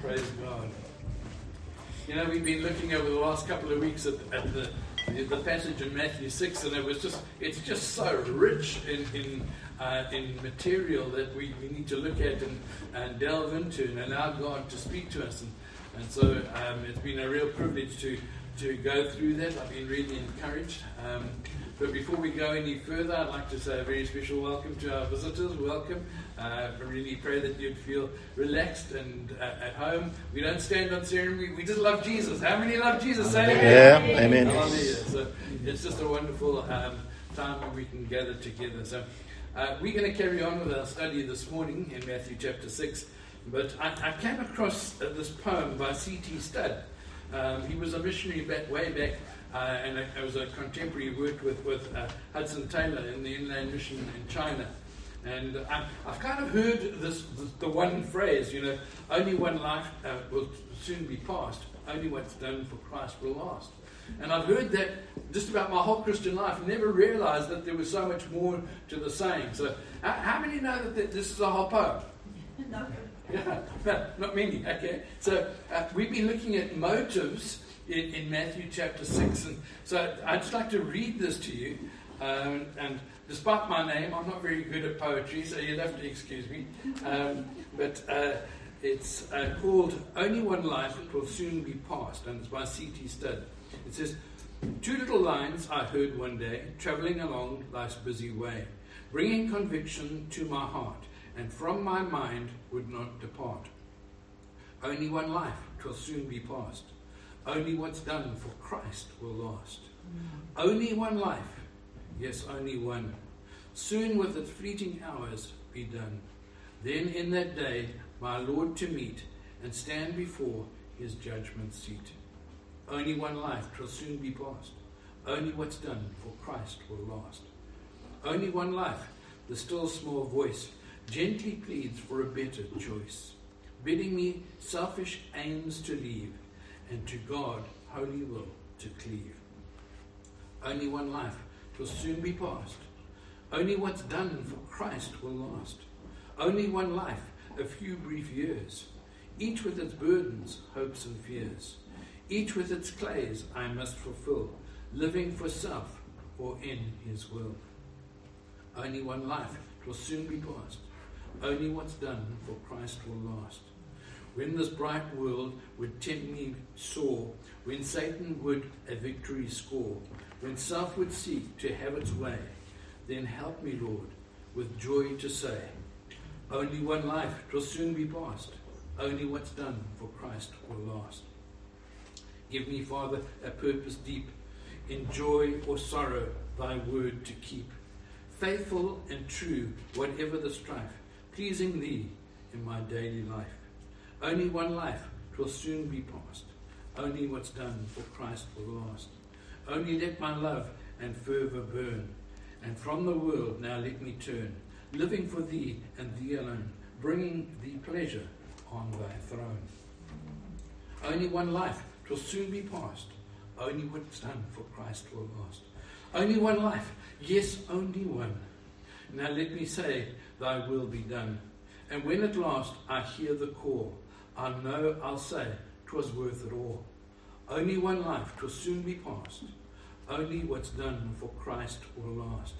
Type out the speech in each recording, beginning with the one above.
Praise God. You know, we've been looking over the last couple of weeks at, at the, the passage in Matthew 6, and it was just, it's just so rich in, in, uh, in material that we, we need to look at and, and delve into and allow God to speak to us. And, and so um, it's been a real privilege to, to go through that. I've been really encouraged. Um, but before we go any further, I'd like to say a very special welcome to our visitors. Welcome. Uh, I really pray that you'd feel relaxed and uh, at home. We don't stand on ceremony. We just love Jesus. How many love Jesus? Say amen. Yeah, amen. Hallelujah. So it's just a wonderful um, time when we can gather together. So uh, we're going to carry on with our study this morning in Matthew chapter 6. But I, I came across uh, this poem by C.T. Studd. Um, he was a missionary back way back uh, and I, was a contemporary, worked with, with uh, Hudson Taylor in the Inland Mission in China. And I, have kind of heard this, this, the one phrase, you know, only one life uh, will soon be passed, only what's done for Christ will last. And I've heard that just about my whole Christian life, never realized that there was so much more to the saying. So, how, how many know that this is a whole poem? No. Yeah, no, not many. Okay. So, uh, we've been looking at motives in, in Matthew chapter 6. And so I'd just like to read this to you. Um, and despite my name, I'm not very good at poetry, so you'll have to excuse me. Um, but uh, it's uh, called Only One Life Will Soon Be Past, and it's by C.T. Studd. It says, Two little lines I heard one day, travelling along life's busy way, bringing conviction to my heart, and from my mind would not depart. Only one life, twill soon be past. Only what's done for Christ will last. Mm. Only one life, yes, only one. Soon with its fleeting hours be done. Then in that day, my Lord to meet and stand before his judgment seat. Only one life soon be past. Only what's done for Christ will last. Only one life, the still small voice gently pleads for a better choice, bidding me selfish aims to leave and to God holy will to cleave. Only one life will soon be past. Only what's done for Christ will last. Only one life, a few brief years, each with its burdens, hopes, and fears, each with its clays I must fulfill, living for self or in His will. Only one life will soon be past. Only what's done for Christ will last when this bright world would tempt me sore, when Satan would a victory score, when self would seek to have its way, then help me, Lord, with joy to say, only one life will soon be past, only what's done for Christ will last. Give me, Father, a purpose deep, in joy or sorrow, thy word to keep. Faithful and true, whatever the strife, pleasing thee in my daily life. Only one life will soon be past. Only what's done for Christ will last. Only let my love and fervour burn. And from the world now let me turn, living for thee and thee alone, bringing thee pleasure on thy throne. Only one life will soon be past. Only what's done for Christ will last. Only one life, yes, only one. Now let me say, Thy will be done. And when at last I hear the call, I know I'll say 'twas worth it all. Only one life, 'twill soon be past. Only what's done for Christ will last.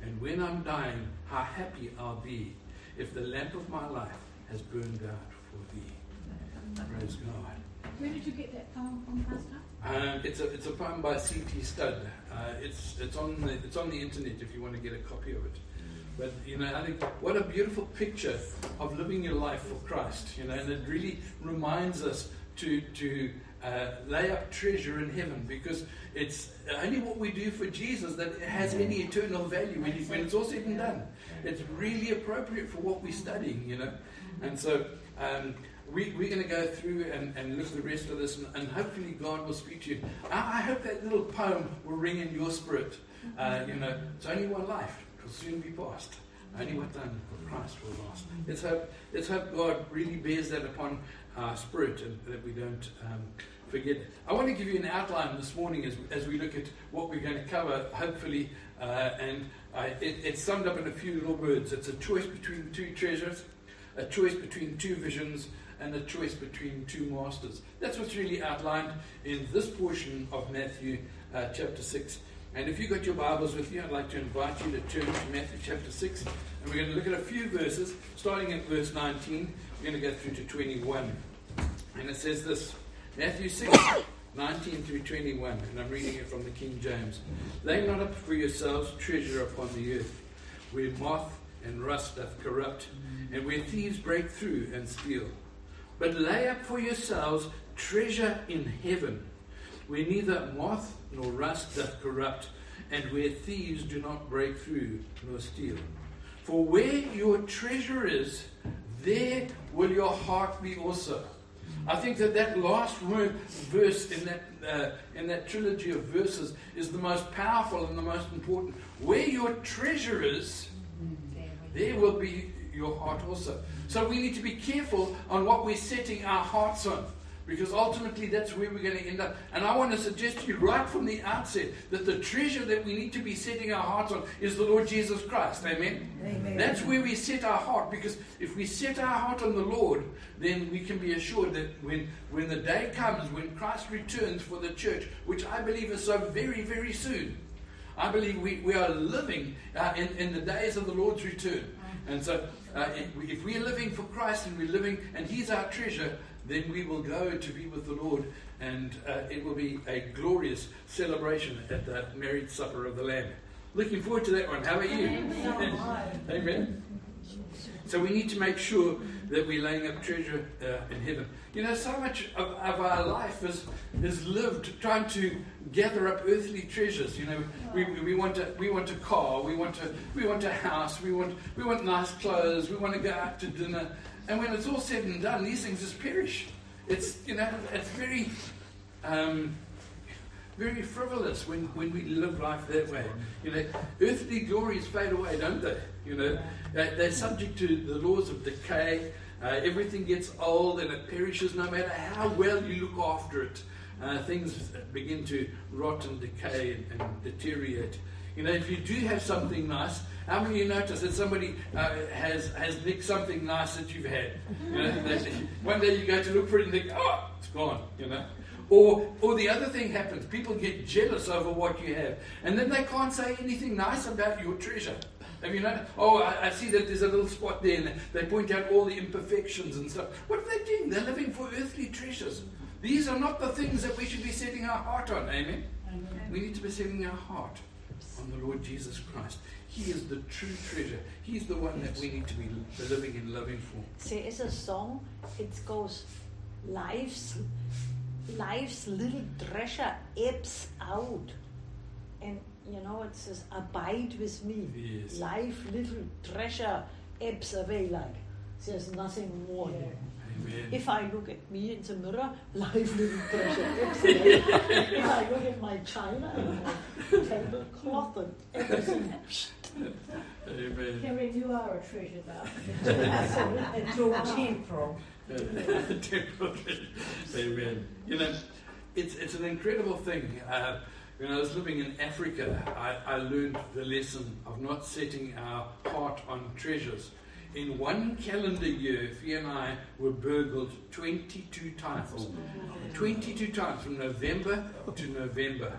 And when I'm dying, how happy I'll be if the lamp of my life has burned out for thee. Praise God. Where did you get that poem from, Pastor? Um, it's a it's a poem by C.T. Studd. Uh, it's it's on the it's on the internet if you want to get a copy of it. But you know, I think what a beautiful picture of living your life for Christ. You know, and it really reminds us to to uh, lay up treasure in heaven because it's only what we do for Jesus that has any eternal value when, when it's all said and done. It's really appropriate for what we're studying. You know, and so. Um, we, are going to go through and, and look at the rest of this, and, and, hopefully God will speak to you. I, I, hope that little poem will ring in your spirit. Uh, you know, it's only one life will soon be past. Only what done for Christ will last. Let's hope, let's hope God really bears that upon our spirit and that we don't um, forget. I want to give you an outline this morning as, as we look at what we're going to cover, hopefully, uh, and I, it, it's summed up in a few little words. It's a choice between two treasures, a choice between two visions, and a choice between two masters. That's what's really outlined in this portion of Matthew uh, chapter 6. And if you've got your Bibles with you, I'd like to invite you to turn to Matthew chapter 6. And we're going to look at a few verses, starting at verse 19. We're going to go through to 21. And it says this Matthew 6, 19 through 21. And I'm reading it from the King James. Lay not up for yourselves treasure upon the earth, where moth and rust doth corrupt, and where thieves break through and steal. But lay up for yourselves treasure in heaven, where neither moth nor rust doth corrupt, and where thieves do not break through nor steal. For where your treasure is, there will your heart be also. I think that that last word, verse in that, uh, in that trilogy of verses is the most powerful and the most important. Where your treasure is, there will be your heart also. So we need to be careful on what we're setting our hearts on. Because ultimately that's where we're going to end up. And I want to suggest to you right from the outset that the treasure that we need to be setting our hearts on is the Lord Jesus Christ. Amen? Amen. That's where we set our heart. Because if we set our heart on the Lord, then we can be assured that when, when the day comes, when Christ returns for the church, which I believe is so very, very soon, I believe we, we are living uh, in, in the days of the Lord's return. And so, uh, if we are living for Christ and we're living, and He's our treasure, then we will go to be with the Lord, and uh, it will be a glorious celebration at the marriage supper of the Lamb. Looking forward to that one. How about you? Amen. So we need to make sure that we're laying up treasure uh, in heaven. You know, so much of, of, our life is, is lived trying to gather up earthly treasures. You know, we, we, want a, we want a car, we want a, we want a house, we want, we want nice clothes, we want to go out to dinner. And when it's all said and done, these things just perish. It's, you know, it's very, um, very frivolous when, when we live life that way. You know, earthly glories fade away, don't they? You know, they're subject to the laws of decay. Uh, everything gets old and it perishes no matter how well you look after it. Uh, things begin to rot and decay and, and, deteriorate. You know, if you do have something nice, how many of you notice that somebody uh, has has nicked something nice that you've had? You know, one day you go to look for it and think, oh, it's gone. You know, or, or the other thing happens people get jealous over what you have, and then they can't say anything nice about your treasure. Have you noticed? Oh, I, I, see that there's a little spot there, and they point out all the imperfections and stuff. What are they doing? They're living for earthly treasures. These are not the things that we should be setting our heart on. Amen? Amen. We need to be setting our heart on the Lord Jesus Christ. He is the true treasure. He's the one that we need to be living and loving for. See, There is a song. It goes, "Life's life's little treasure ebbs out," and you know, it says, abide with me. Yes. Life, little treasure ebbs away like there's nothing more yeah. Amen. If I look at me in the mirror, life, little treasure ebbs away. if I look at my china and my tablecloth and everything. Amen. Henry, you are a treasure though. Absolutely. And so temporal. temporal. Amen. You know, it's, it's an incredible thing. Uh, when I was living in Africa, I, I learned the lesson of not setting our heart on treasures. In one calendar year, Fee and I were burgled 22 times. 22 times from November to November.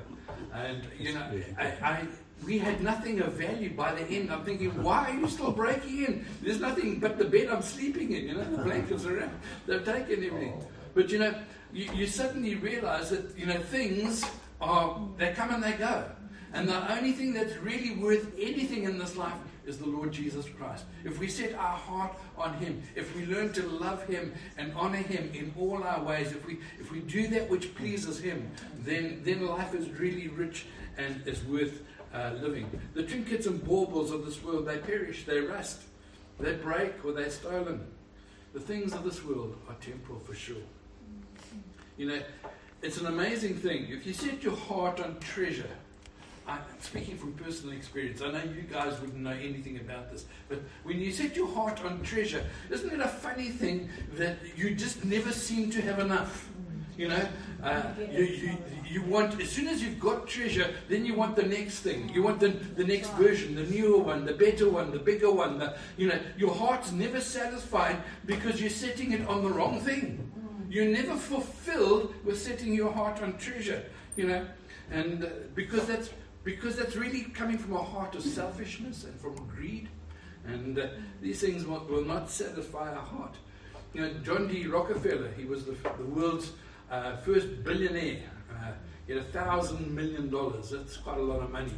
And, you know, I, I, we had nothing of value by the end. I'm thinking, why are you still breaking in? There's nothing but the bed I'm sleeping in, you know, the blankets are around. They've taken everything. But, you know, you, you suddenly realize that, you know, things are they come and they go. And the only thing that's really worth anything in this life is the Lord Jesus Christ. If we set our heart on Him, if we learn to love Him and honor Him in all our ways, if we if we do that which pleases Him, then then life is really rich and is worth uh, living. The trinkets and baubles of this world they perish, they rust, they break, or they're stolen. The things of this world are temporal for sure. You know, it's an amazing thing. If you set your heart on treasure, I'm speaking from personal experience. I know you guys wouldn't know anything about this, but when you set your heart on treasure, isn't it a funny thing that you just never seem to have enough? You know, uh, you, you, you want, as soon as you've got treasure, then you want the next thing. You want the, the next version, the newer one, the better one, the bigger one. The, you know, your heart's never satisfied because you're setting it on the wrong thing. You're never fulfilled with setting your heart on treasure, you know, and uh, because that's because that's really coming from a heart of selfishness and from greed, and uh, these things will, will, not satisfy our heart. You know, John D. Rockefeller, he was the, the world's uh, first billionaire. Uh, he had a thousand million dollars. That's quite a lot of money.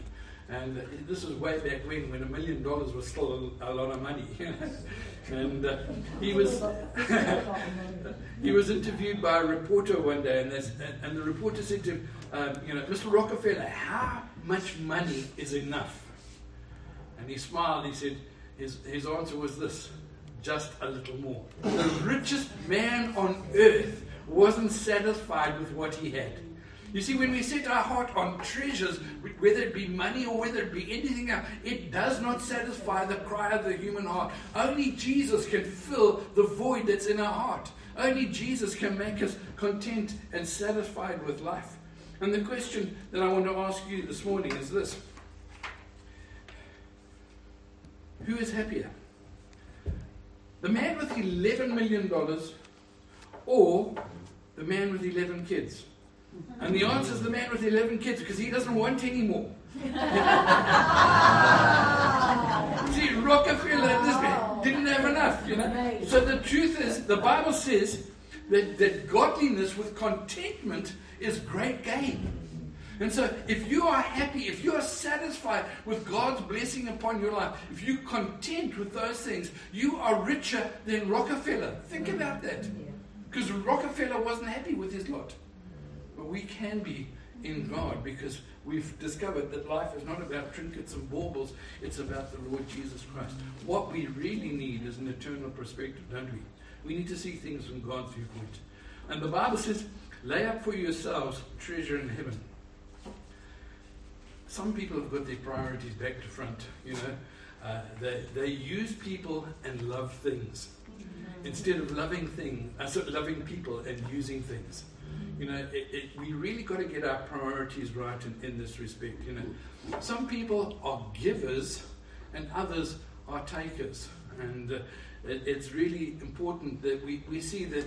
And this was way back when, when a million dollars was still a, a lot of money. and uh, he was he was interviewed by a reporter one day, and, and the reporter said to him, um, "You know, Mr. Rockefeller, how much money is enough?" And he smiled. He said, "His his answer was this: just a little more." The richest man on earth wasn't satisfied with what he had. You see, when we set our heart on treasures, whether it be money or whether it be anything else, it does not satisfy the cry of the human heart. Only Jesus can fill the void that's in our heart. Only Jesus can make us content and satisfied with life. And the question that I want to ask you this morning is this Who is happier? The man with $11 million or the man with 11 kids? And the answer is the man with 11 kids because he doesn't want any more. See, Rockefeller, this man, didn't have enough, you know. So the truth is, the Bible says that, that godliness with contentment is great gain. And so, if you are happy, if you are satisfied with God's blessing upon your life, if you're content with those things, you are richer than Rockefeller. Think about that. Because Rockefeller wasn't happy with his lot. But we can be in God because we've discovered that life is not about trinkets and baubles, it's about the Lord Jesus Christ. What we really need is an eternal perspective, don't we? We need to see things from God's viewpoint. And the Bible says, lay up for yourselves treasure in heaven. Some people have got their priorities back to front, you know. Uh, they, they use people and love things instead of loving things, uh, loving people and using things. You know, it, it, we really got to get our priorities right in, in this respect. You know, some people are givers and others are takers. And uh, it, it's really important that we, we see that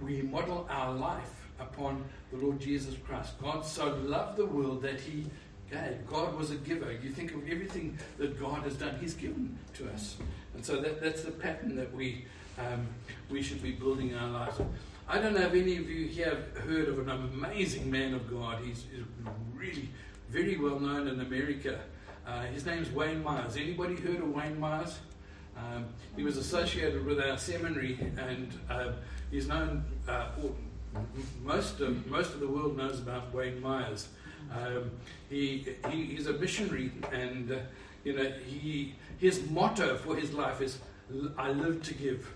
we model our life upon the Lord Jesus Christ. God so loved the world that he gave. God was a giver. You think of everything that God has done, he's given to us. And so that, that's the pattern that we, um, we should be building our lives. I don't know if any of you here have heard of an amazing man of God. He's, he's really very well known in America. Uh, his name's Wayne Myers. Anybody heard of Wayne Myers? Um, he was associated with our seminary, and uh, he's known. Uh, most of most of the world knows about Wayne Myers. Um, he, he he's a missionary, and uh, you know he his motto for his life is "I live to give."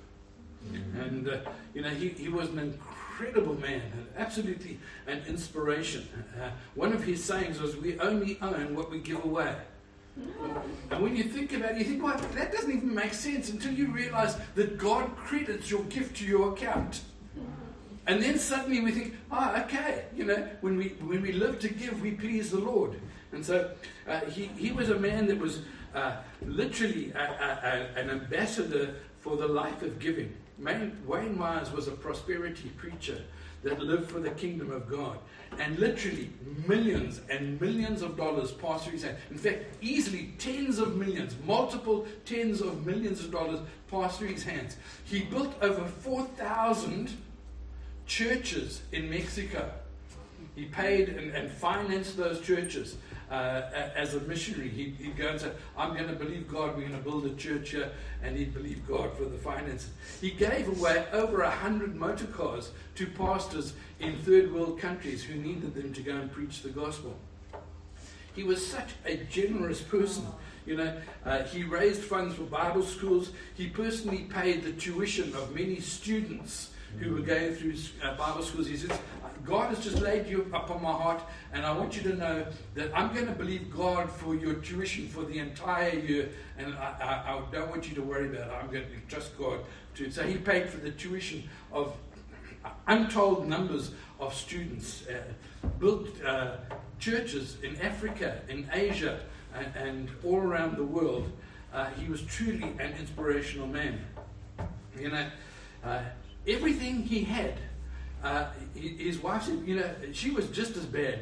And, uh, you know, he, he was an incredible man, absolutely an inspiration. Uh, one of his sayings was, We only own what we give away. And when you think about it, you think, well, that doesn't even make sense until you realize that God credits your gift to your account. And then suddenly we think, oh, okay, you know, when we, when we live to give, we please the Lord. And so uh, he, he was a man that was uh, literally a, a, a, an ambassador for the life of giving. Wayne Myers was a prosperity preacher that lived for the kingdom of God. And literally, millions and millions of dollars passed through his hands. In fact, easily tens of millions, multiple tens of millions of dollars passed through his hands. He built over 4,000 churches in Mexico. He paid and, and financed those churches uh, as a missionary. He'd, he'd, go and say, I'm going to believe God, we're going to build a church here, and he'd believe God for the finances. He gave away over a hundred motor cars to pastors in third world countries who needed them to go and preach the gospel. He was such a generous person. You know, uh, he raised funds for Bible schools. He personally paid the tuition of many students who were going through uh, Bible schools. He says, God has just laid you upon my heart, and I want you to know that I'm going to believe God for your tuition for the entire year, and I, I, I don't want you to worry about it. I'm going to trust God to. So he paid for the tuition of untold numbers of students, uh, built uh, churches in Africa, in Asia, and, and all around the world. Uh, he was truly an inspirational man. You know, uh, everything he had, uh, his wife said, you know, she was just as bad.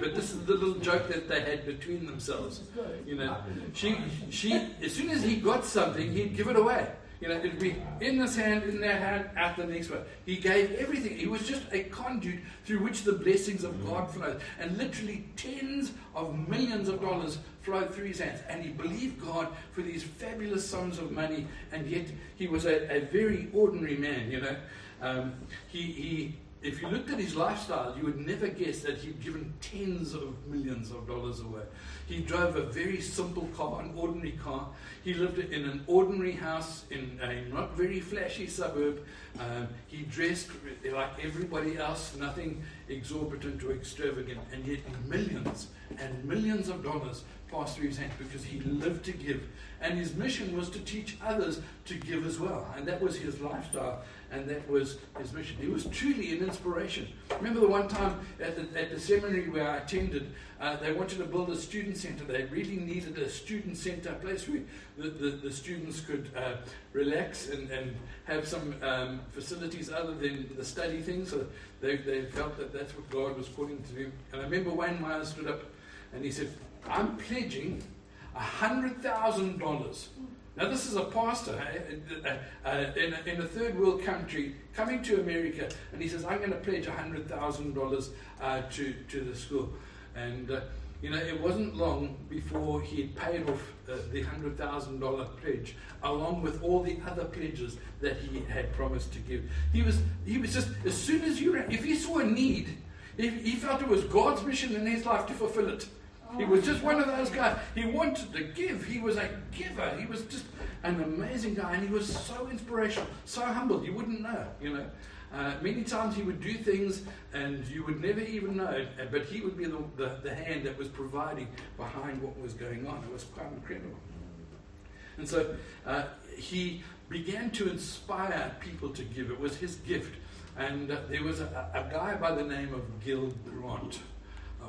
But this is the little joke that they had between themselves. You know, she, she, as soon as he got something, he'd give it away. You know, it'd be in this hand, in that hand, out the next one. He gave everything. He was just a conduit through which the blessings of God flowed. And literally tens of millions of dollars flowed through his hands. And he believed God for these fabulous sums of money. And yet he was a, a very ordinary man, you know. Um, he, he if you looked at his lifestyle, you would never guess that he'd given tens of millions of dollars away. He drove a very simple car, an ordinary car. He lived in an ordinary house in a not very flashy suburb. Um, he dressed like everybody else, nothing exorbitant or extravagant, and yet millions and millions of dollars passed through his hands because he lived to give. And his mission was to teach others to give as well. And that was his lifestyle and that was his mission. He was truly an inspiration. Remember the one time at the, at the seminary where I attended, uh, they wanted to build a student center. They really needed a student center, a place where the, the, the students could uh, relax and, and have some um, facilities other than the study things. So they, they felt that that's what God was calling to do. And I remember Wayne Myers stood up and he said, I'm pledging $100,000 now, this is a pastor uh, uh, in, a, in, a, third world country coming to America, and he says, I'm going to pledge $100,000 uh, to, to the school. And, uh, you know, it wasn't long before he had paid off uh, the $100,000 pledge, along with all the other pledges that he had promised to give. He was, he was just, as soon as you, if he saw a need, if he felt it was God's mission in his life to fulfill it. He was just one of those guys. He wanted to give. He was a giver. He was just an amazing guy, and he was so inspirational, so humble. You wouldn't know, you know. Uh, many times he would do things and you would never even know, but he would be the, the, the, hand that was providing behind what was going on. It was quite incredible. And so uh, he began to inspire people to give. It was his gift. And uh, there was a, a, guy by the name of Gil Grant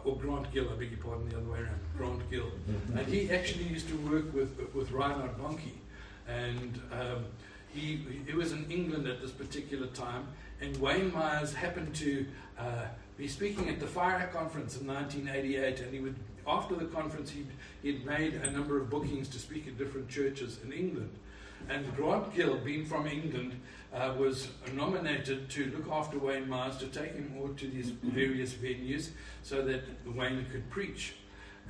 or Grant Gill, I beg your pardon, the other way around, Grant Gill. Mm-hmm. And he actually used to work with, with Reinhard Bonnke. And um, he, he was in England at this particular time, and Wayne Myers happened to uh, be speaking at the Fire Conference in 1988, and he would, after the conference, he'd, he'd made a number of bookings to speak at different churches in England. And Grant Gill, being from England, uh, was nominated to look after Wayne Myers, to take him all to these various venues so that Wayne could preach.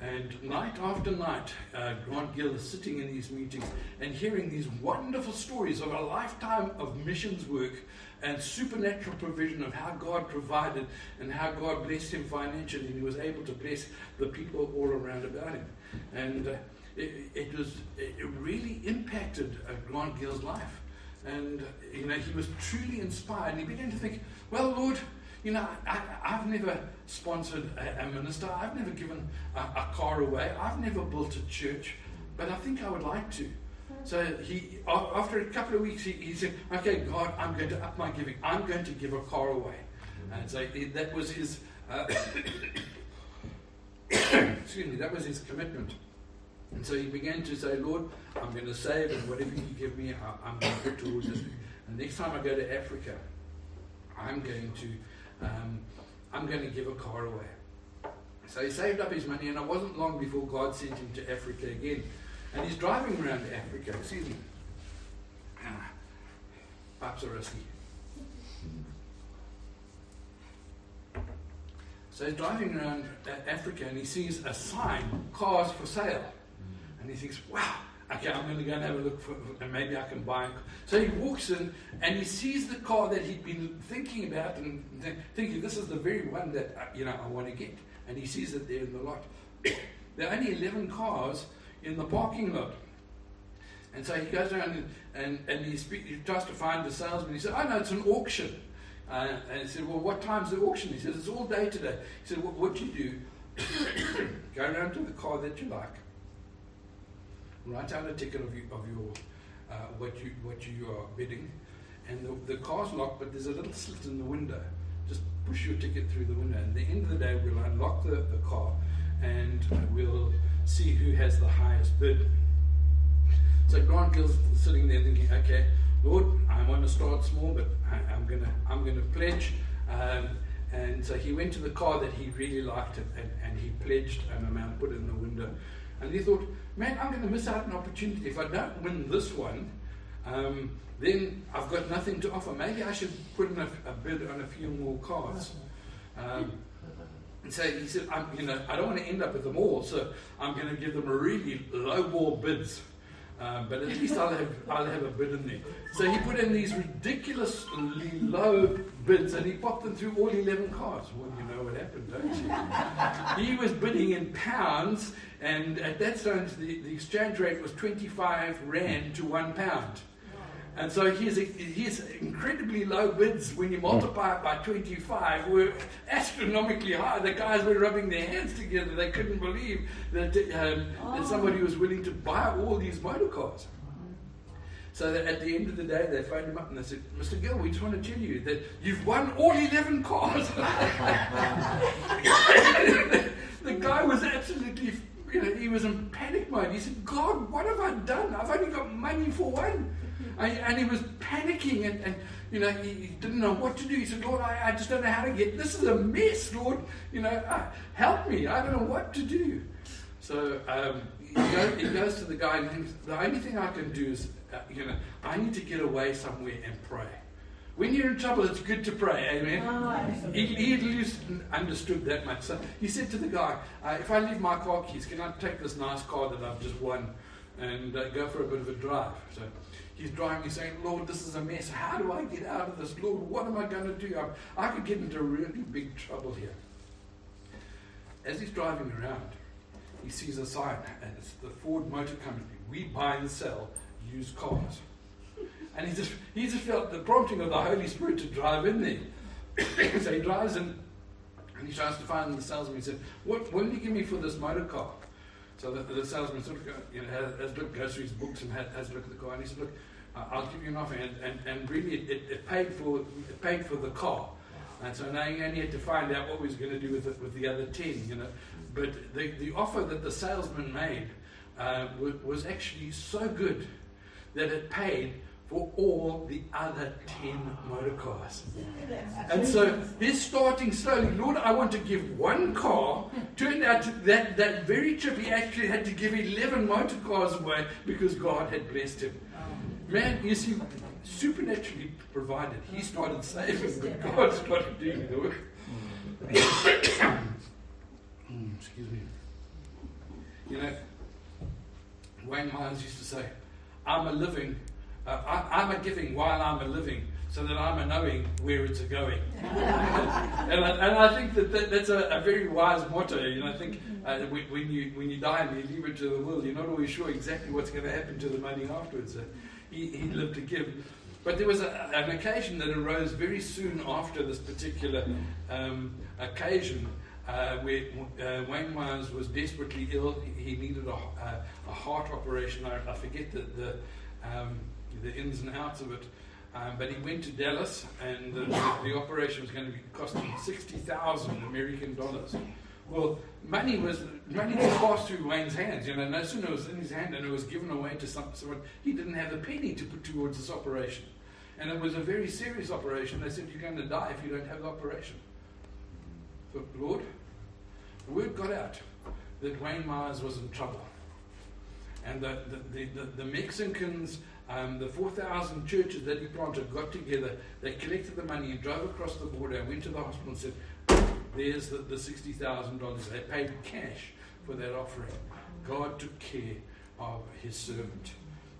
And night after night, uh, Grant Gill is sitting in these meetings and hearing these wonderful stories of a lifetime of missions work and supernatural provision of how God provided and how God blessed him financially. And he was able to bless the people all around about him. And uh, it, it, was, it really impacted uh, Grant Gill's life. And, you know, he was truly inspired. And he began to think, well, Lord, you know, I, have never sponsored a, a, minister. I've never given a, a, car away. I've never built a church. But I think I would like to. So he, after a couple of weeks, he, he said, okay, God, I'm going to up my giving. I'm going to give a car away. And so that was his, uh, excuse me, that was his commitment. And so he began to say, Lord, I'm going to save, and whatever you give me, I, am going to put towards it. And next time I go to Africa, I'm going to, um, I'm going to give a car away. So he saved up his money, and it wasn't long before God sent him to Africa again. And he's driving around Africa. Excuse me. Ah, Pops are risky. So he's driving around Africa and he sees a sign, cars for sale. And he thinks, wow, okay, I'm going to go and have a look for, and maybe I can buy. So he walks in and he sees the car that he'd been thinking about and thinking, this is the very one that, uh, you know, I want to get. And he sees it there in the lot. there are only 11 cars in the parking lot. And so he goes around and, and, and he, he tries to find the salesman. He said, oh, no, it's an auction. Uh, and he said, well, what time's the auction? He says, it's all day today. He said, what you do, go around to the car that you like, write out a ticket of, you, of your uh, what you what you are bidding, and the, the car's locked, but there's a little slit in the window. Just push your ticket through the window. And at the end of the day, we'll unlock the, the car and we'll see who has the highest bid. So Grant Gill's sitting there thinking, okay, Lord, I want to start small, but I, am gonna I'm gonna pledge. Um, and so he went to the car that he really liked and, and, and he pledged an amount, put it in the window. And he thought, man, I'm going to miss out an opportunity. If I don't win this one, um, then I've got nothing to offer. Maybe I should put in a, a bid on a few more cars. Um, and so he said, I'm, you know, I don't want to end up with them all, so I'm going to give them a really low ball bids. Um, but at least I'll have, I'll have a bid in there. So he put in these ridiculously low bids and he popped them through all 11 cars. Well, you know what happened, don't you? he was bidding in pounds, and at that time the, the exchange rate was 25 rand to one pound. And so his, his incredibly low bids, when you multiply it by 25, were astronomically high. The guys were rubbing their hands together. They couldn't believe that, um, oh. that somebody was willing to buy all these motor cars. So that at the end of the day, they phoned him up and they said, Mr. Gill, we just want to tell you that you've won all 11 cars. the guy was absolutely, you know, he was in panic mode. He said, God, what have I done? I've only got money for one. And, and he was panicking and, and you know, he, he, didn't know what to do. He said, Lord, I, I just don't know how to get, this is a mess, Lord. You know, uh, help me. I don't know what to do. So um, he, goes, he, goes, to the guy and thinks, the only thing I can do is, uh, you know, I need to get away somewhere and pray. When you're in trouble, it's good to pray. Amen. Oh, he, he at least understood that much. So he said to the guy, uh, if I leave my car keys, can I take this nice car that I've just won and uh, go for a bit of a drive? So He's driving, he's saying, Lord, this is a mess. How do I get out of this? Lord, what am I going to do? I, I could get into really big trouble here. As he's driving around, he sees a sign, and it's the Ford Motor Company. We buy and sell used cars. And he just, he just felt the prompting of the Holy Spirit to drive in there. so he drives in, and he tries to find the salesman. He said, What, did you give me for this motor car? So the, the salesman sort of you know, has, has looked, goes through his books and has, has looked at the car, and he said, look, I'll give you an offer. And, and, and really, it, it, paid for, it paid for the car. And so now he only had to find out what he was going to do with, it, with the other 10, you know. But the, the offer that the salesman made uh, was, was actually so good that it paid for all the other 10 motor cars. And so they're starting slowly. Lord, I want to give one car. Turned out that, that very trip he actually had to give 11 motor cars away because God had blessed him. Man, you see, supernaturally provided. He started saving, but God started doing the work. Excuse me. You know, Wayne Myers used to say, I'm a living uh, I, am a giving while I'm a living, so that I'm a knowing where it's a going. and, I, and, I, think that, that that's a, a, very wise motto. You know, I think uh, when, when, you when you die and you leave it to the will, you're not always sure exactly what's going to happen to the money afterwards. Uh, he, he lived to give. But there was a, an occasion that arose very soon after this particular um, occasion uh, where uh, Wayne Myers was desperately ill. He needed a, a, a heart operation. I, I forget the, the um, the ins and outs of it. Um, but he went to Dallas, and the, the operation was going to be costing sixty thousand American dollars. Well, money was money was passed through Wayne's hands. You know, no sooner it was in his hand and it was given away to some, someone. He didn't have a penny to put towards this operation, and it was a very serious operation. They said, "You're going to die if you don't have the operation." But Lord, the word got out that Wayne Myers was in trouble, and the the, the, the, the Mexicans um, the 4,000 churches that he planted got together, they collected the money, and drove across the border, and went to the hospital and said, There's the, the $60,000. They paid cash for that offering. God took care of his servant.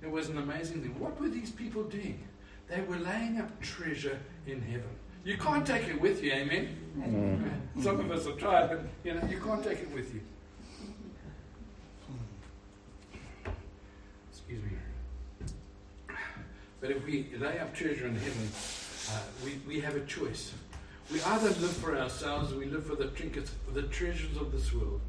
It was an amazing thing. What were these people doing? They were laying up treasure in heaven. You can't take it with you, amen? Mm. Some of us have tried, but you know, you can't take it with you. But if we lay up treasure in heaven, uh, we, we have a choice. We either live for ourselves, we live for the trinkets, for the treasures of this world,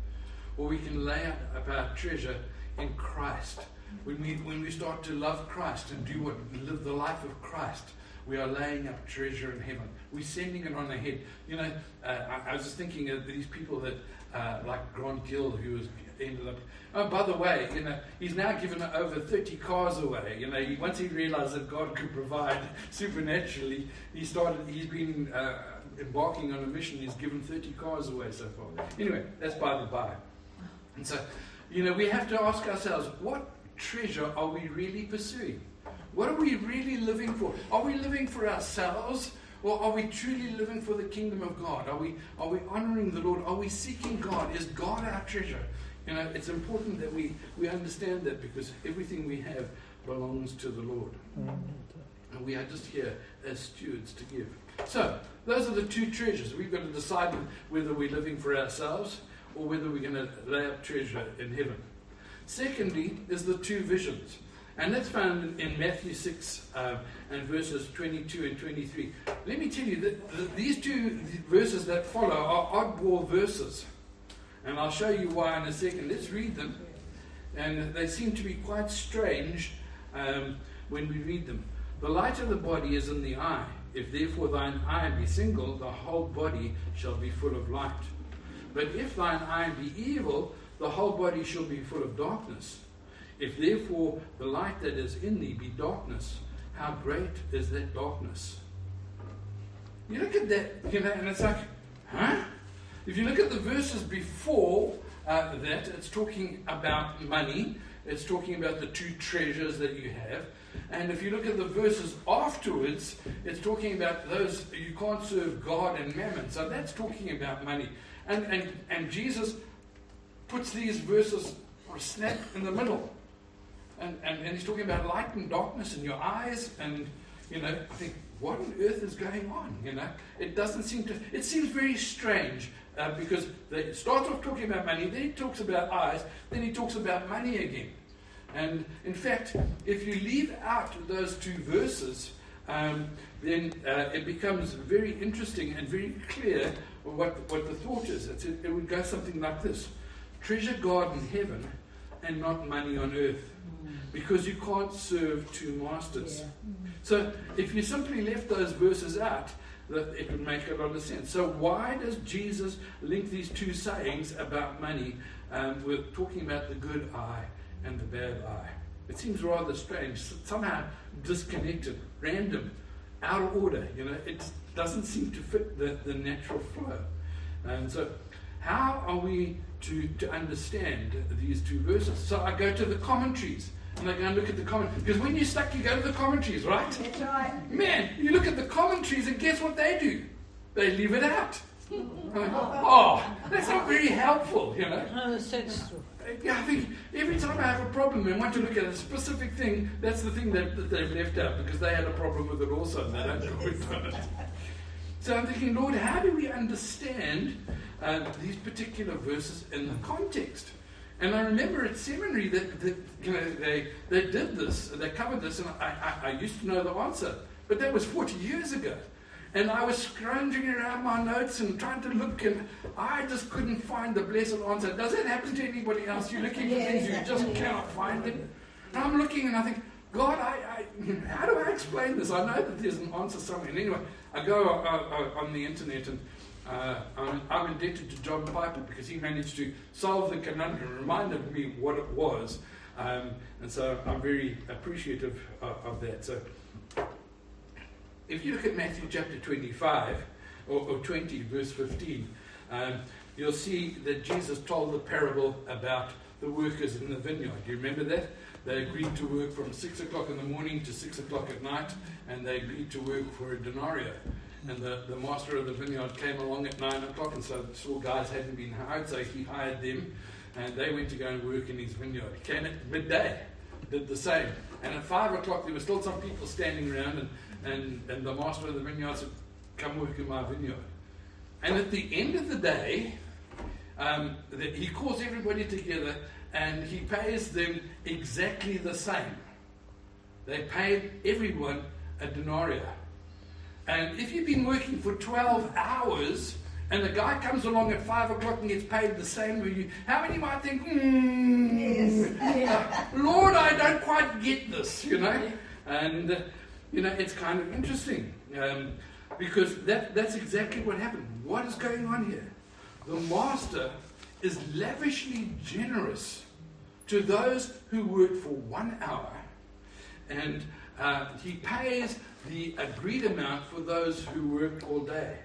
or we can lay up our treasure in Christ. When we, when we start to love Christ and do what, live the life of Christ, we are laying up treasure in heaven. We're sending it on ahead. You know, uh, I, I, was just thinking of these people that, uh, like Grant Gill, who was ended up. Oh, by the way, you know, he's now given over 30 cars away. You know, he, once he realized that God could provide supernaturally, he started. He's been uh, embarking on a mission. He's given 30 cars away so far. Anyway, that's by the by. And so, you know, we have to ask ourselves, what treasure are we really pursuing? What are we really living for? Are we living for ourselves? Or are we truly living for the kingdom of God? Are we, are we honoring the Lord? Are we seeking God? Is God our treasure? You know, it's important that we, we understand that because everything we have belongs to the Lord. And we are just here as stewards to give. So, those are the two treasures. We've got to decide whether we're living for ourselves or whether we're going to lay up treasure in heaven. Secondly, is the two visions. And that's found in Matthew 6 uh, and verses 22 and 23. Let me tell you that these two verses that follow are oddball verses. And I'll show you why in a second. Let's read them. And they seem to be quite strange um, when we read them. The light of the body is in the eye. If therefore thine eye be single, the whole body shall be full of light. But if thine eye be evil, the whole body shall be full of darkness. If therefore the light that is in thee be darkness, how great is that darkness? You look at that, you know, and it's like, huh? If you look at the verses before uh, that, it's talking about money, it's talking about the two treasures that you have. And if you look at the verses afterwards, it's talking about those you can't serve God and mammon. So that's talking about money. And, and, and Jesus puts these verses or snap in the middle. And, and, and he's talking about light and darkness in your eyes. And, you know, I think, what on earth is going on? You know, it doesn't seem to, it seems very strange uh, because they start off talking about money, then he talks about eyes, then he talks about money again. And in fact, if you leave out those two verses, um, then uh, it becomes very interesting and very clear what, what the thought is. It's, it would go something like this Treasure God in heaven and not money on earth. Because you can't serve two masters. Yeah. So if you simply left those verses out, that it would make a lot of sense. So why does Jesus link these two sayings about money um, with talking about the good eye and the bad eye? It seems rather strange, somehow disconnected, random, out of order. You know, it doesn't seem to fit the, the natural flow. And so, how are we to, to understand these two verses? So I go to the commentaries and I go and look at the commentaries. Because when you're stuck, you go to the commentaries, right? That's right. Man, you look at the commentaries and guess what they do? They leave it out. oh, that's not very helpful, you know. That's. Yeah, I think every time I have a problem and want to look at a specific thing, that's the thing that, that they've left out because they had a problem with it also and they don't comment on it. So I'm thinking, Lord, how do we understand uh, these particular verses in the context? And I remember at seminary that, that you know, they, they did this, they covered this, and I, I, I used to know the answer. But that was 40 years ago. And I was scrounging around my notes and trying to look, and I just couldn't find the blessed answer. Does that happen to anybody else? You're looking for things you just cannot find them. And I'm looking and I think, God, I, I, how do I explain this? I know that there's an answer somewhere. And anyway, I go uh, uh, on the internet and uh, I'm, I'm, indebted to John Piper because he managed to solve the conundrum, reminded me what it was, um, and so I'm very appreciative of, of, that. So, if you look at Matthew chapter 25 or, or 20, verse 15, um, you'll see that Jesus told the parable about the workers in the vineyard. Do you remember that? They agreed to work from 6 o'clock in the morning to 6 o'clock at night, and they agreed to work for a denarii. And the, the master of the vineyard came along at 9 o'clock and so saw guys hadn't been hired, so he hired them and they went to go and work in his vineyard. He came at midday, did the same. And at 5 o'clock, there were still some people standing around, and, and, and the master of the vineyard said, Come work in my vineyard. And at the end of the day, um, the, he calls everybody together and he pays them exactly the same. They paid everyone a denarii. And if you've been working for 12 hours and the guy comes along at 5 o'clock and gets paid the same as you, how many might think, hmm, yes. uh, Lord, I don't quite get this, you know? And, uh, you know, it's kind of interesting um, because that, that's exactly what happened. What is going on here? The master is lavishly generous to those who work for one hour, and uh, he pays the agreed amount for those who worked all day.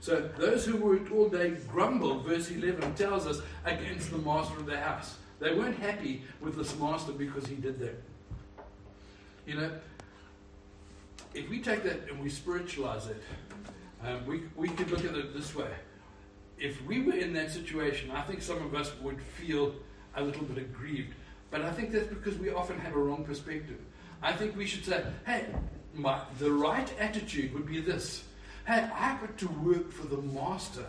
So those who worked all day grumbled, verse 11 tells us, against the master of the house. They weren't happy with this master because he did that. You know, if we take that and we spiritualize it, um, we, we could look at it this way. If we were in that situation, I think some of us would feel a little bit aggrieved. But I think that's because we often have a wrong perspective. I think we should say, hey, my, the right attitude would be this. Hey, I got to work for the master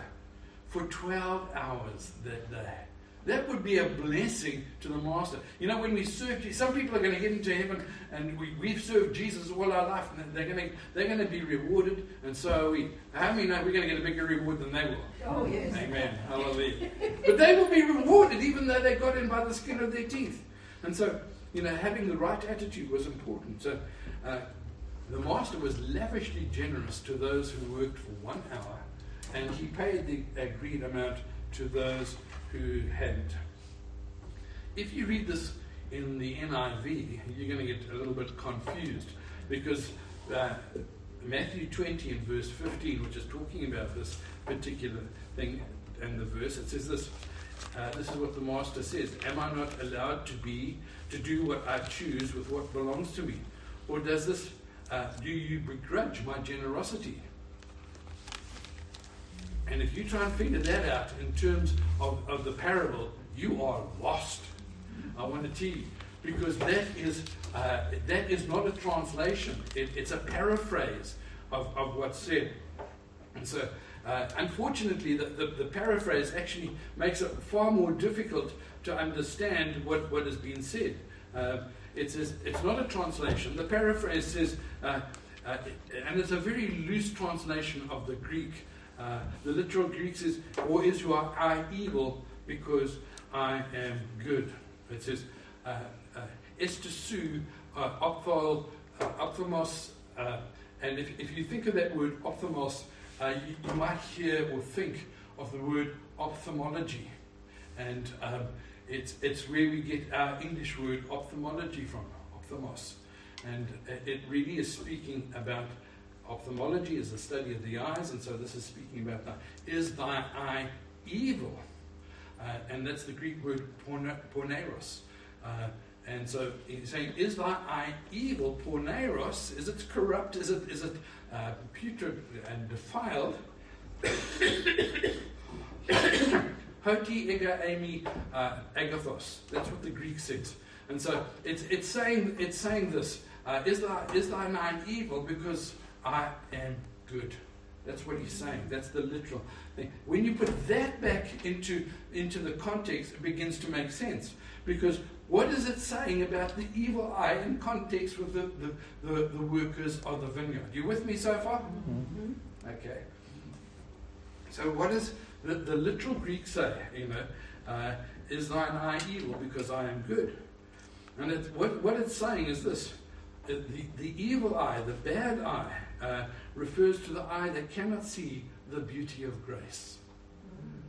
for 12 hours that day. That would be a blessing to the Master. You know, when we serve, some people are going to get into heaven, and we, we've served Jesus all our life, and they're going to they're going to be rewarded, and so we. How many know we're going to get a bigger reward than they will? Oh yes. Amen. Hallelujah. but they will be rewarded, even though they got in by the skin of their teeth. And so, you know, having the right attitude was important. So, uh, the Master was lavishly generous to those who worked for one hour, and he paid the agreed amount to those who hadn't. If you read this in the NIV, you're going to get a little bit confused because uh, Matthew 20 and verse 15, which is talking about this particular thing and the verse, it says this. Uh, this is what the master says Am I not allowed to be, to do what I choose with what belongs to me? Or does this, uh, do you begrudge my generosity? And if you try and figure that out in terms of, of the parable, you are lost. I want to tell you. Because that is, uh, that is not a translation, it, it's a paraphrase of, of what's said. And so, uh, unfortunately, the, the, the, paraphrase actually makes it far more difficult to understand what, what has been said. Uh, it says, it's not a translation. The paraphrase says, uh, uh, and it's a very loose translation of the Greek uh, the literal Greek says, or is you are I evil because I am good. It says, uh, uh, estesu, uh, and if, if you think of that word ophthalmos, uh, you, you, might hear or think of the word ophthalmology. And um, it's, it's where we get our English word ophthalmology from, ophthalmos. And it really is speaking about ophthalmology is the study of the eyes, and so this is speaking about that. Is thy eye evil? Uh, and that's the Greek word porneros. Uh, and so he's saying, is thy eye evil, porneros? Is it corrupt? Is it, is it uh, putrid and defiled? Hoti ega ami uh, agathos. That's what the Greek says. And so it's, it's, saying, it's saying this. Uh, is, thy, is thine eye evil because I am good. That's what he's saying. That's the literal thing. When you put that back into, into the context, it begins to make sense. Because what is it saying about the evil eye in context with the, the, the, the workers of the vineyard? You with me so far? Mm-hmm. Okay. So what does the, the literal Greek say? You know, uh, is thine eye evil because I am good? And it, what, what it's saying is this. The, the evil eye, the bad eye, uh, refers to the eye that cannot see the beauty of grace.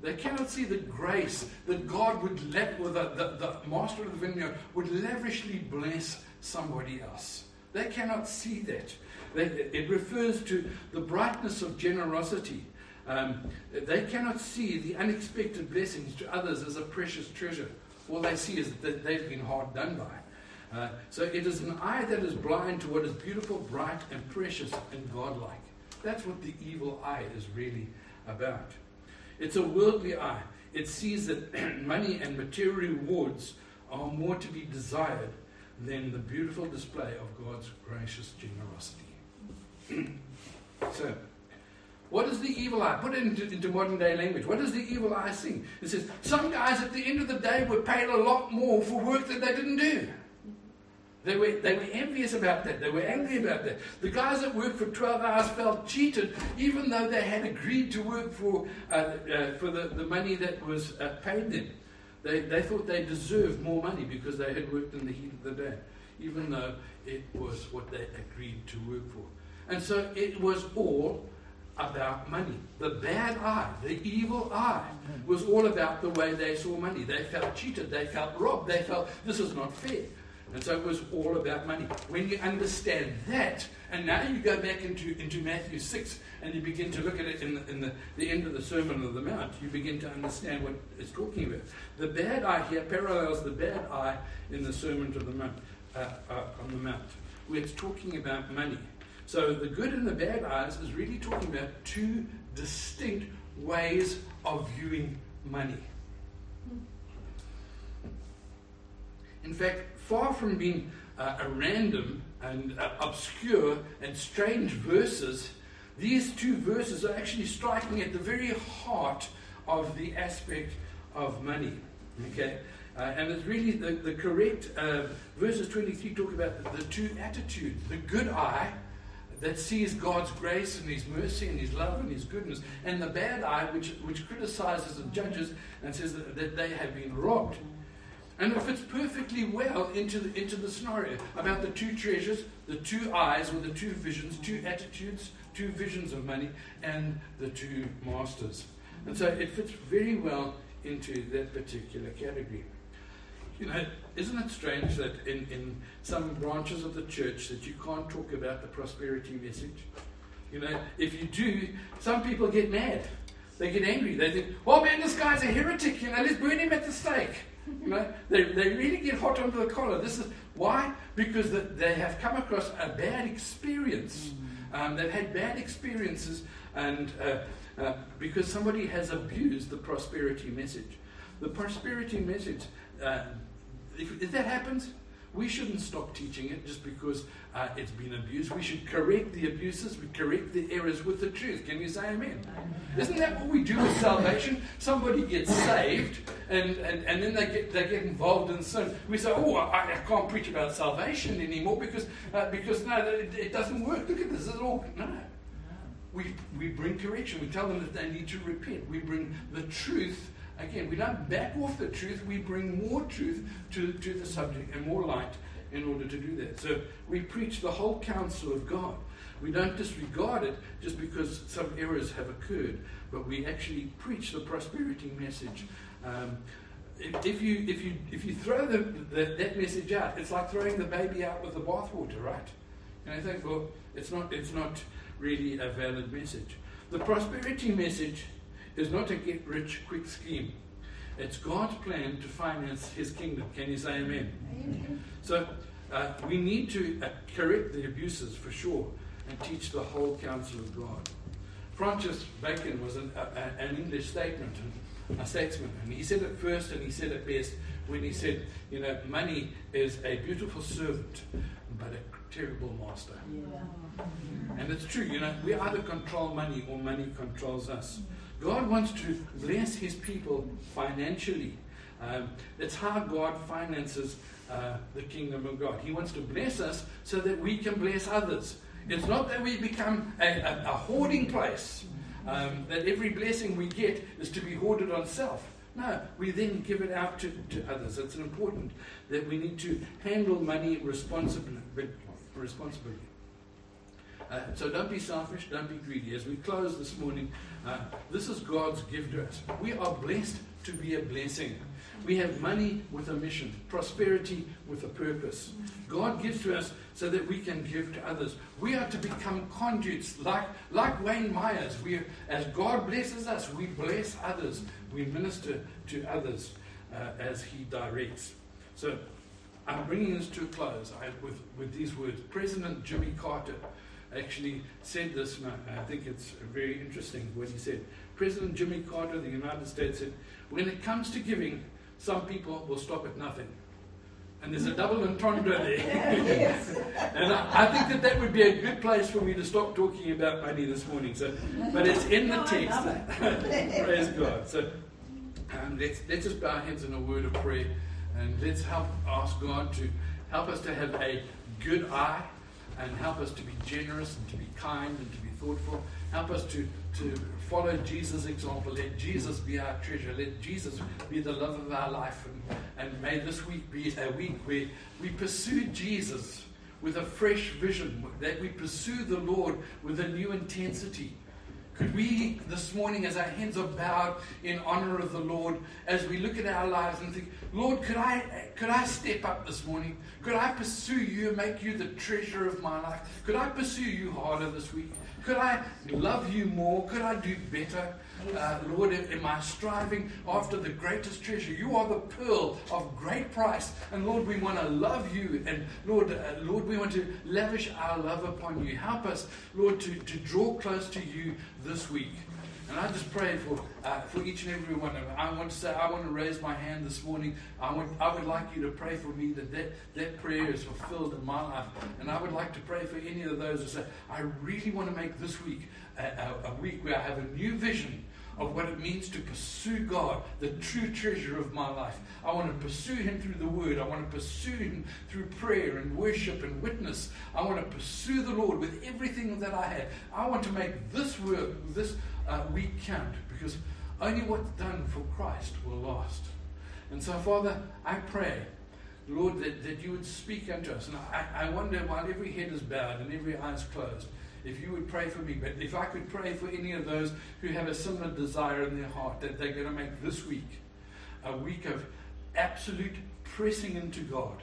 They cannot see the grace that God would let, or the, the, the master of the vineyard would lavishly bless somebody else. They cannot see that. They, it refers to the brightness of generosity. Um, they cannot see the unexpected blessings to others as a precious treasure. All they see is that they've been hard done by. Uh, so it is an eye that is blind to what is beautiful, bright, and precious and godlike. That's what the evil eye is really about. It's a worldly eye. It sees that money and material rewards are more to be desired than the beautiful display of God's gracious generosity. so, what is the evil eye? Put it into, into, modern day language. What does the evil eye see? It says, some guys at the end of the day were paid a lot more for work that they didn't do. They were, they were envious about that. They were angry about that. The guys that worked for 12 hours felt cheated, even though they had agreed to work for, uh, uh, for the, the money that was uh, paid them. They, they thought they deserved more money because they had worked in the heat of the day. even though it was what they agreed to work for. And so it was all about money. The bad eye, the evil eye, was all about the way they saw money. They felt cheated, they felt robbed, they felt this is not fair. And so it was all about money. When you understand that, and now you go back into, into Matthew 6 and you begin to look at it in, the, in the, the end of the Sermon on the Mount, you begin to understand what it's talking about. The bad eye here parallels the bad eye in the Sermon to the Mount, uh, uh, on the Mount, where it's talking about money. So the good and the bad eyes is really talking about two distinct ways of viewing money. In fact, far from being uh, a random and uh, obscure and strange verses, these two verses are actually striking at the very heart of the aspect of money. Okay? Uh, and it's really the, the correct uh, verses 23 talk about the, the two attitudes the good eye that sees God's grace and His mercy and His love and His goodness, and the bad eye, which, which criticizes and judges and says that, that they have been robbed. And it fits perfectly well into the, into the scenario about the two treasures, the two eyes or the two visions, two attitudes, two visions of money, and the two masters. And so it fits very well into that particular category. You know, isn't it strange that in, in some branches of the church that you can't talk about the prosperity message? You know, if you do, some people get mad. They get angry. They think, oh man, this guy's a heretic, you know, let's burn him at the stake. You know, they, they really get hot under the collar. This is why? Because the, they have come across a bad experience. Um, they've had bad experiences, and uh, uh, because somebody has abused the prosperity message. The prosperity message uh, if, if that happens, we shouldn't stop teaching it just because uh, it's been abused. We should correct the abuses, we correct the errors with the truth. Can you say amen? Isn't that what we do with salvation? Somebody gets saved and, and, and then they get, they get involved in sin. We say, oh, I, I can't preach about salvation anymore because, uh, because no, it, it, doesn't work. Look at this. It's all, no. We, we bring correction. We tell them that they need to repent. We bring the truth Again, we don't back off the truth, we bring more truth to, to the subject and more light in order to do that. So we preach the whole counsel of God. We don't disregard it just because some errors have occurred, but we actually preach the prosperity message. Um, if, you if you if you throw the, the, that message out, it's like throwing the baby out with the bathwater, right? And I think, well, it's not it's not really a valid message. The prosperity message is not a get rich quick scheme. It's God's plan to finance His kingdom. Can you say amen? amen. So uh, we need to uh, correct the abuses for sure and teach the whole counsel of God. Francis Bacon was an, a, an English statement, a statesman, and he said it first and he said it best when he said, you know, money is a beautiful servant, but a terrible master. Yeah. And it's true, you know, we either control money or money controls us. God wants to bless his people financially. Um, that's how God finances uh, the kingdom of God. He wants to bless us so that we can bless others. It's not that we become a, a, a hoarding place, um, that every blessing we get is to be hoarded on self. No, we then give it out to, to others. It's important that we need to handle money responsibly. responsibly. Uh, so don't be selfish, don't be greedy. As we close this morning, this is God's gift to us. We are blessed to be a blessing. We have money with a mission, prosperity with a purpose. God gives to us so that we can give to others. We are to become conduits like, like Wayne Myers. We, as God blesses us, we bless others. We minister to others uh, as He directs. So I'm bringing this to a close I, with, with these words. President Jimmy Carter actually said this, and I, I think it's very interesting what he said. President Jimmy Carter of the United States said, when it comes to giving, some people will stop at nothing. And there's a double entendre there. and I, I, think that that would be a good place for me to stop talking about money this morning. So, but it's in the text. Praise God. So um, let's, let's just bow our heads in a word of prayer and let's help ask God to help us to have a good eye and help us to be generous and to be kind and to be thoughtful. Help us to, to follow Jesus' example. Let Jesus be our treasure. Let Jesus be the love of our life. And, and may this week be a week where we pursue Jesus with a fresh vision, that we pursue the Lord with a new intensity. Could we this morning, as our heads are bowed in honor of the Lord, as we look at our lives and think, Lord, could I, could I step up this morning? Could I pursue you and make you the treasure of my life? Could I pursue you harder this week? Could I love you more? Could I do better? Uh, Lord, am I striving after the greatest treasure? You are the pearl of great price. And Lord, we want to love you. And Lord, uh, Lord, we want to lavish our love upon you. Help us, Lord, to, to draw close to you this week. And I just pray for, uh, for each and every one of them. I want to say, I want to raise my hand this morning. I, want, I would like you to pray for me that, that that prayer is fulfilled in my life. And I would like to pray for any of those who say, I really want to make this week a, a, a week where I have a new vision of what it means to pursue God, the true treasure of my life. I want to pursue Him through the Word. I want to pursue Him through prayer and worship and witness. I want to pursue the Lord with everything that I have. I want to make this work, this uh, week count, because only what's done for Christ will last. And so, Father, I pray. Lord, that, that you would speak unto us. And I, I wonder, while every head is bowed and every eye is closed, if you would pray for me. But if I could pray for any of those who have a similar desire in their heart that they're going to make this week a week of absolute pressing into God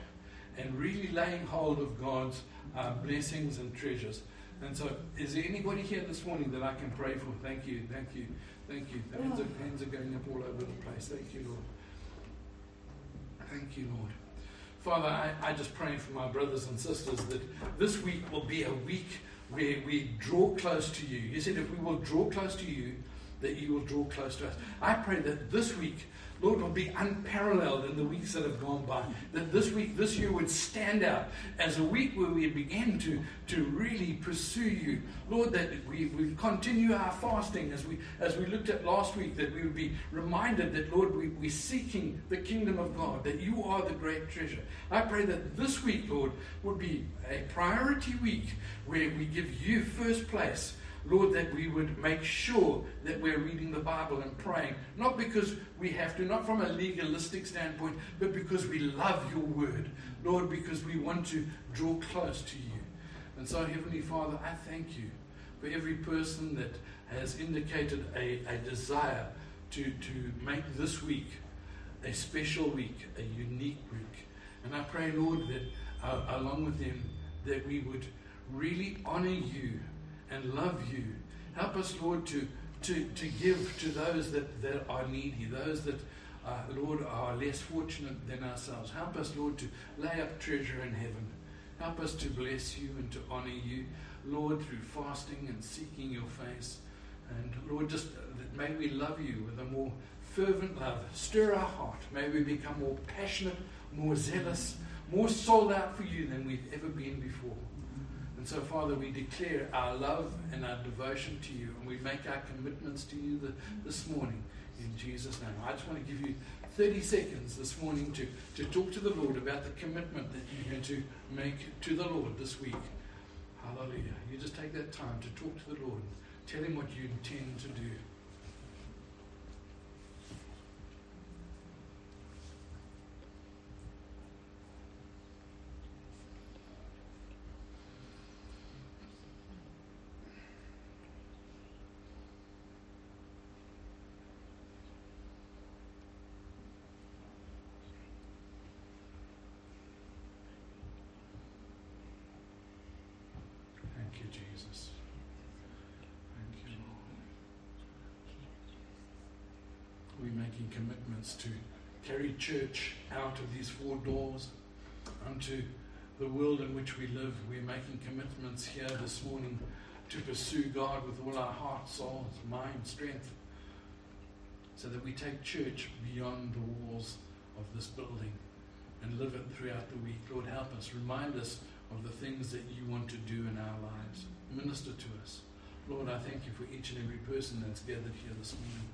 and really laying hold of God's uh, blessings and treasures. And so, is there anybody here this morning that I can pray for? Thank you, thank you, thank you. The hands are, hands are going up all over the place. Thank you, Lord. Thank you, Lord. Father, I, I just pray for my brothers and sisters that this week will be a week we, we draw close to you. You said if we will draw close to you, that you will draw close to us. I pray that this week, Lord, will be unparalleled in the weeks that have gone by. That this week, this year would stand out as a week where we begin to, to really pursue you. Lord, that we, we continue our fasting as we as we looked at last week, that we would be reminded that, Lord, we, we're seeking the kingdom of God, that you are the great treasure. I pray that this week, Lord, would be a priority week where we give you first place Lord, that we would make sure that we're reading the Bible and praying, not because we have to, not from a legalistic standpoint, but because we love your word. Lord, because we want to draw close to you. And so, Heavenly Father, I thank you for every person that has indicated a, a desire to, to make this week a special week, a unique week. And I pray, Lord, that uh, along with them, that we would really honor you and love you. Help us, Lord, to, to, to give to those that, that are needy, those that, uh, Lord, are less fortunate than ourselves. Help us, Lord, to lay up treasure in heaven. Help us to bless you and to honor you, Lord, through fasting and seeking your face. And Lord, just may we love you with a more fervent love. Stir our heart. May we become more passionate, more zealous, more sold out for you than we've ever been before. And so, Father, we declare our love and our devotion to you, and we make our commitments to you the, this morning in Jesus' name. I just want to give you 30 seconds this morning to, to talk to the Lord about the commitment that you're going to make to the Lord this week. Hallelujah. You just take that time to talk to the Lord, tell him what you intend to do. making to carry church out of these four doors unto the world in which we live. We're making commitments here this morning to pursue God with all our heart, soul, mind, strength, so that we take church beyond the walls of this building and live it throughout the week. Lord, help us. Remind us of the things that you want to do in our lives. Minister to us. Lord, I thank you for each and every person that's gathered here this morning.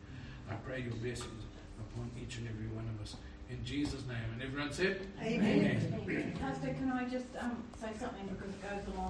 I pray your blessings upon each and every one of us. In Jesus' name. And everyone said? Amen. Amen. Pastor, can I just um, say something because it goes along?